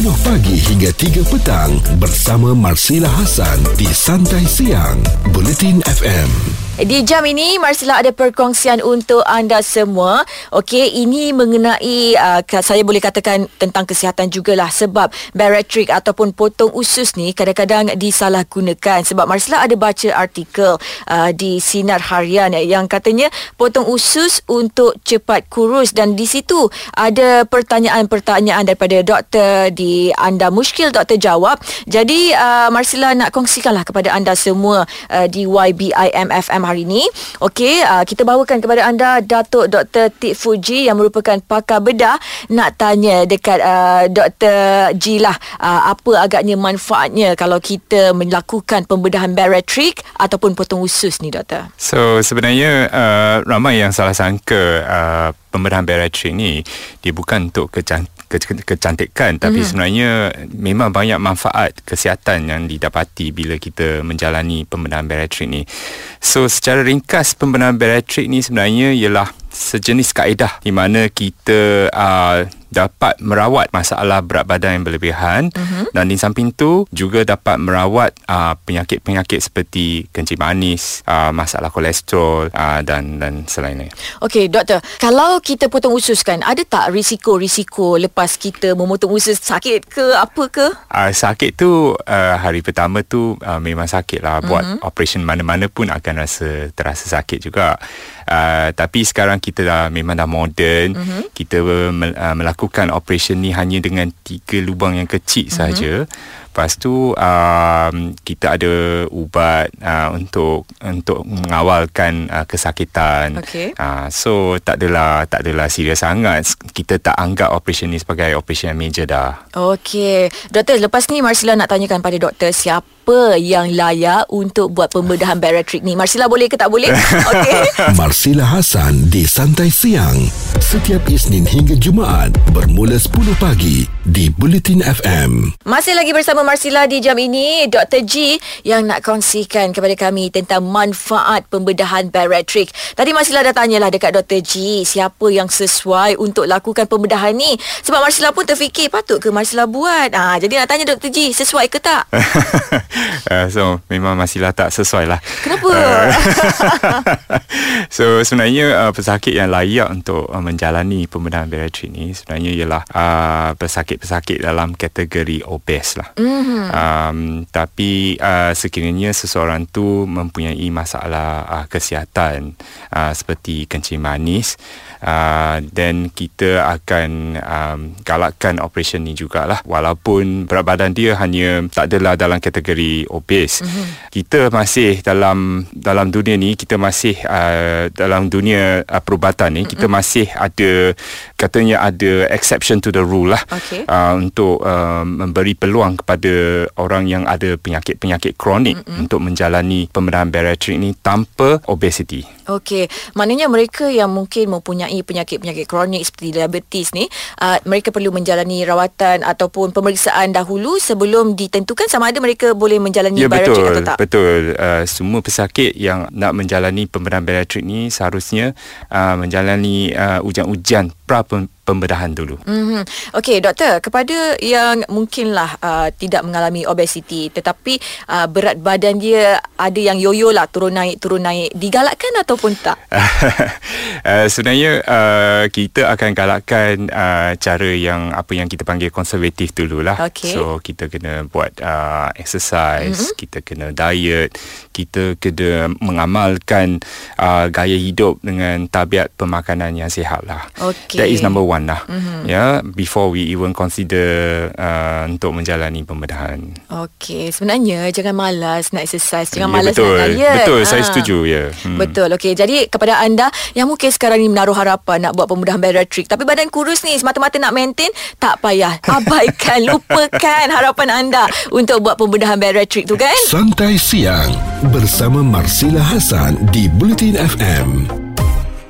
10 pagi hingga 3 petang bersama Marsila Hasan di Santai Siang Bulletin FM. Di jam ini Marsila ada perkongsian untuk anda semua. Okey, ini mengenai uh, saya boleh katakan tentang kesihatan jugalah sebab bariatric ataupun potong usus ni kadang-kadang disalahgunakan sebab Marsila ada baca artikel uh, di Sinar Harian yang katanya potong usus untuk cepat kurus dan di situ ada pertanyaan-pertanyaan daripada doktor di anda muskil doktor jawab. Jadi uh, Marsila nak kongsikanlah kepada anda semua uh, di YBIM FM hari ini. Okey, uh, kita bawakan kepada anda Datuk Dr. Tik Fuji yang merupakan pakar bedah nak tanya dekat uh, Dr. G lah uh, apa agaknya manfaatnya kalau kita melakukan pembedahan bariatric ataupun potong usus ni doktor. So sebenarnya uh, ramai yang salah sangka uh, pembedahan bariatric ni dia bukan untuk kecantikan ke- kecantikan tapi mm. Sebenarnya memang banyak manfaat kesihatan yang didapati bila kita menjalani pembedahan bariatrik ni. So secara ringkas pembedahan bariatrik ni sebenarnya ialah sejenis kaedah di mana kita uh, dapat merawat masalah berat badan yang berlebihan uh-huh. dan di samping tu juga dapat merawat uh, penyakit-penyakit seperti kencing manis, uh, masalah kolesterol uh, dan dan selainnya. Okey, doktor, kalau kita potong usus kan, ada tak risiko-risiko lepas kita memotong usus sakit ke apa ke? Uh, sakit tu uh, hari pertama tu uh, memang sakit lah buat uh-huh. operation mana-mana pun akan rasa terasa sakit juga. Uh, tapi sekarang kita dah memang dah moden, uh-huh. kita uh, melakukan melakukan operation ni hanya dengan tiga lubang yang kecil mm-hmm. saja. Lepas tu um, kita ada ubat uh, untuk untuk mengawalkan uh, kesakitan. Okay. Uh, so tak adalah tak adalah serius sangat. Kita tak anggap operation ni sebagai operation yang major dah. Okey. Doktor, lepas ni Marsila nak tanyakan pada doktor siapa siapa yang layak untuk buat pembedahan bariatrik ni? Marsila boleh ke tak boleh? Okey. Marsila Hasan di Santai Siang. Setiap Isnin hingga Jumaat bermula 10 pagi di Bulletin FM. Masih lagi bersama Marsila di jam ini, Dr. G yang nak kongsikan kepada kami tentang manfaat pembedahan bariatrik. Tadi Marsila dah tanyalah dekat Dr. G, siapa yang sesuai untuk lakukan pembedahan ni? Sebab Marsila pun terfikir, patut ke Marsila buat? Ah, jadi nak tanya Dr. G, sesuai ke tak? uh, so memang masihlah tak sesuai lah Kenapa? Uh, so sebenarnya uh, pesakit yang layak untuk uh, menjalani pembedahan bariatrik ni sebenarnya ialah uh, pesakit-pesakit dalam kategori obes lah mm-hmm. um, tapi uh, sekiranya seseorang tu mempunyai masalah uh, kesihatan uh, seperti kencing manis dan uh, kita akan um, galakkan operation ni jugalah walaupun berat badan dia hanya tak adalah dalam kategori obes mm-hmm. kita masih dalam dalam dunia ni kita masih uh, dalam dunia uh, perubatan ni mm-hmm. kita masih ada katanya ada exception to the rule lah okay. uh, untuk uh, memberi peluang kepada orang yang ada penyakit-penyakit kronik mm-hmm. untuk menjalani pembedahan bariatrik ni tanpa obesity Okey, maknanya mereka yang mungkin mempunyai penyakit-penyakit kronik seperti diabetes ni, uh, mereka perlu menjalani rawatan ataupun pemeriksaan dahulu sebelum ditentukan sama ada mereka boleh menjalani ya, bariatrik atau tak. Betul, uh, semua pesakit yang nak menjalani pembedahan bariatrik ni seharusnya uh, menjalani uh, ujian-ujian pra pembedahan dulu. Mm-hmm. Okey, doktor, kepada yang mungkinlah uh, tidak mengalami obesiti tetapi uh, berat badan dia ada yang yoyo lah turun naik turun naik, digalakkan ataupun tak? uh, sebenarnya uh, kita akan galakkan uh, cara yang apa yang kita panggil konservatif dululah. Okay. So kita kena buat uh, exercise, mm-hmm. kita kena diet, kita kena mengamalkan uh, gaya hidup dengan tabiat pemakanan yang sihat lah. Okay. That is number one lah. Mm-hmm. ya before we even consider uh, untuk menjalani pembedahan. Okey sebenarnya jangan malas nak exercise. Jangan ya, malas betul. nak diet. Betul ha. saya setuju ya. Hmm. betul okey jadi kepada anda yang mungkin sekarang ni menaruh harapan nak buat pembedahan bariatrik tapi badan kurus ni semata-mata nak maintain tak payah. Abaikan lupakan harapan anda untuk buat pembedahan bariatrik tu kan? Santai siang bersama Marsila Hasan di Bulletin FM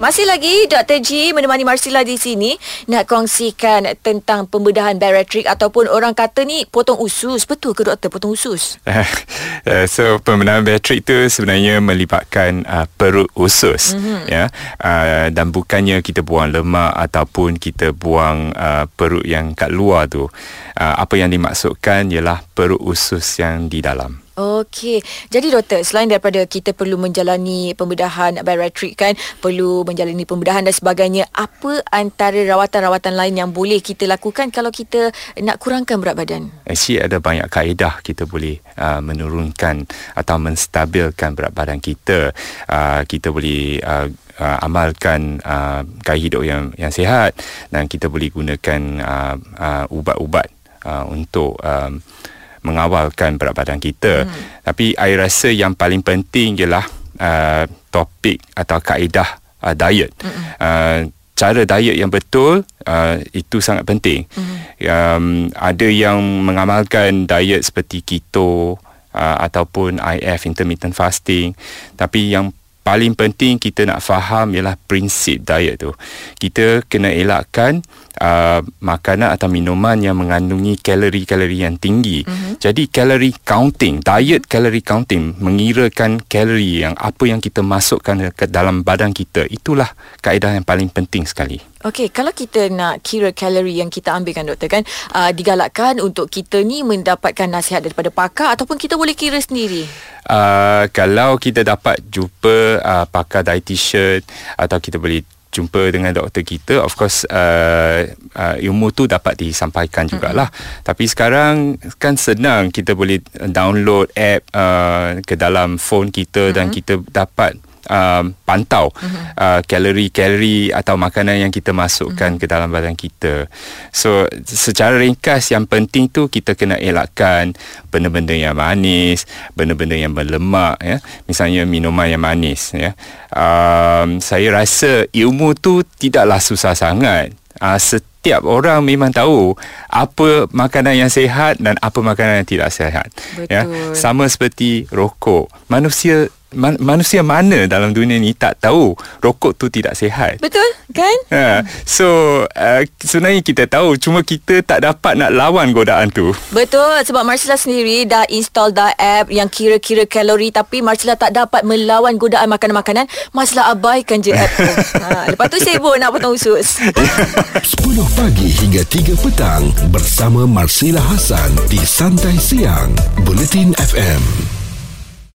Masih lagi Dr. G menemani Marsila di sini nak kongsikan tentang pembedahan bariatrik ataupun orang kata ni potong usus. Betul ke doktor potong usus? Uh, so pembedahan bariatrik tu sebenarnya melibatkan uh, perut usus mm-hmm. ya uh, dan bukannya kita buang lemak ataupun kita buang uh, perut yang kat luar tu. Uh, apa yang dimaksudkan ialah perut usus yang di dalam. Okey. Jadi doktor, selain daripada kita perlu menjalani pembedahan bariatrik kan, perlu menjalani pembedahan dan sebagainya, apa antara rawatan-rawatan lain yang boleh kita lakukan kalau kita nak kurangkan berat badan? Actually ada banyak kaedah kita boleh uh, menurunkan atau menstabilkan berat badan kita. Uh, kita boleh uh, uh, amalkan uh, gaya hidup yang yang sihat dan kita boleh gunakan uh, uh, ubat-ubat uh, untuk um, mengawalkan berat badan kita. Hmm. Tapi saya rasa yang paling penting ialah uh, topik atau kaedah uh, diet. Hmm. Uh, cara diet yang betul uh, itu sangat penting. Hmm. Um, ada yang mengamalkan diet seperti keto uh, ataupun IF intermittent fasting. Tapi yang paling penting kita nak faham ialah prinsip diet tu. Kita kena elakkan uh, makanan atau minuman yang mengandungi kalori-kalori yang tinggi. Mm-hmm. Jadi kalori counting, diet kalori counting mengirakan kalori yang apa yang kita masukkan ke dalam badan kita. Itulah kaedah yang paling penting sekali. Okey, kalau kita nak kira kalori yang kita ambilkan doktor kan, uh, digalakkan untuk kita ni mendapatkan nasihat daripada pakar ataupun kita boleh kira sendiri. Uh, kalau kita dapat jumpa uh, pakar dietitian atau kita boleh jumpa dengan doktor kita of course uh, uh, ilmu tu dapat disampaikan jugalah mm-hmm. tapi sekarang kan senang kita boleh download app uh, ke dalam phone kita mm-hmm. dan kita dapat um, pantau uh-huh. uh, kalori-kalori atau makanan yang kita masukkan uh-huh. ke dalam badan kita. So secara ringkas yang penting tu kita kena elakkan benda-benda yang manis, benda-benda yang berlemak ya. Misalnya minuman yang manis ya. Um, saya rasa ilmu tu tidaklah susah sangat. Uh, setiap orang memang tahu apa makanan yang sehat dan apa makanan yang tidak sehat. Ya. Betul. Ya. Sama seperti rokok. Manusia man, manusia mana dalam dunia ni tak tahu rokok tu tidak sihat. Betul, kan? Ha, so uh, sebenarnya kita tahu cuma kita tak dapat nak lawan godaan tu. Betul, sebab Marcella sendiri dah install dah app yang kira-kira kalori tapi Marcella tak dapat melawan godaan makanan-makanan. Marcella abaikan je app tu. ha, lepas tu sibuk nak potong usus. 10 pagi hingga 3 petang bersama Marcella Hasan di Santai Siang Bulletin FM.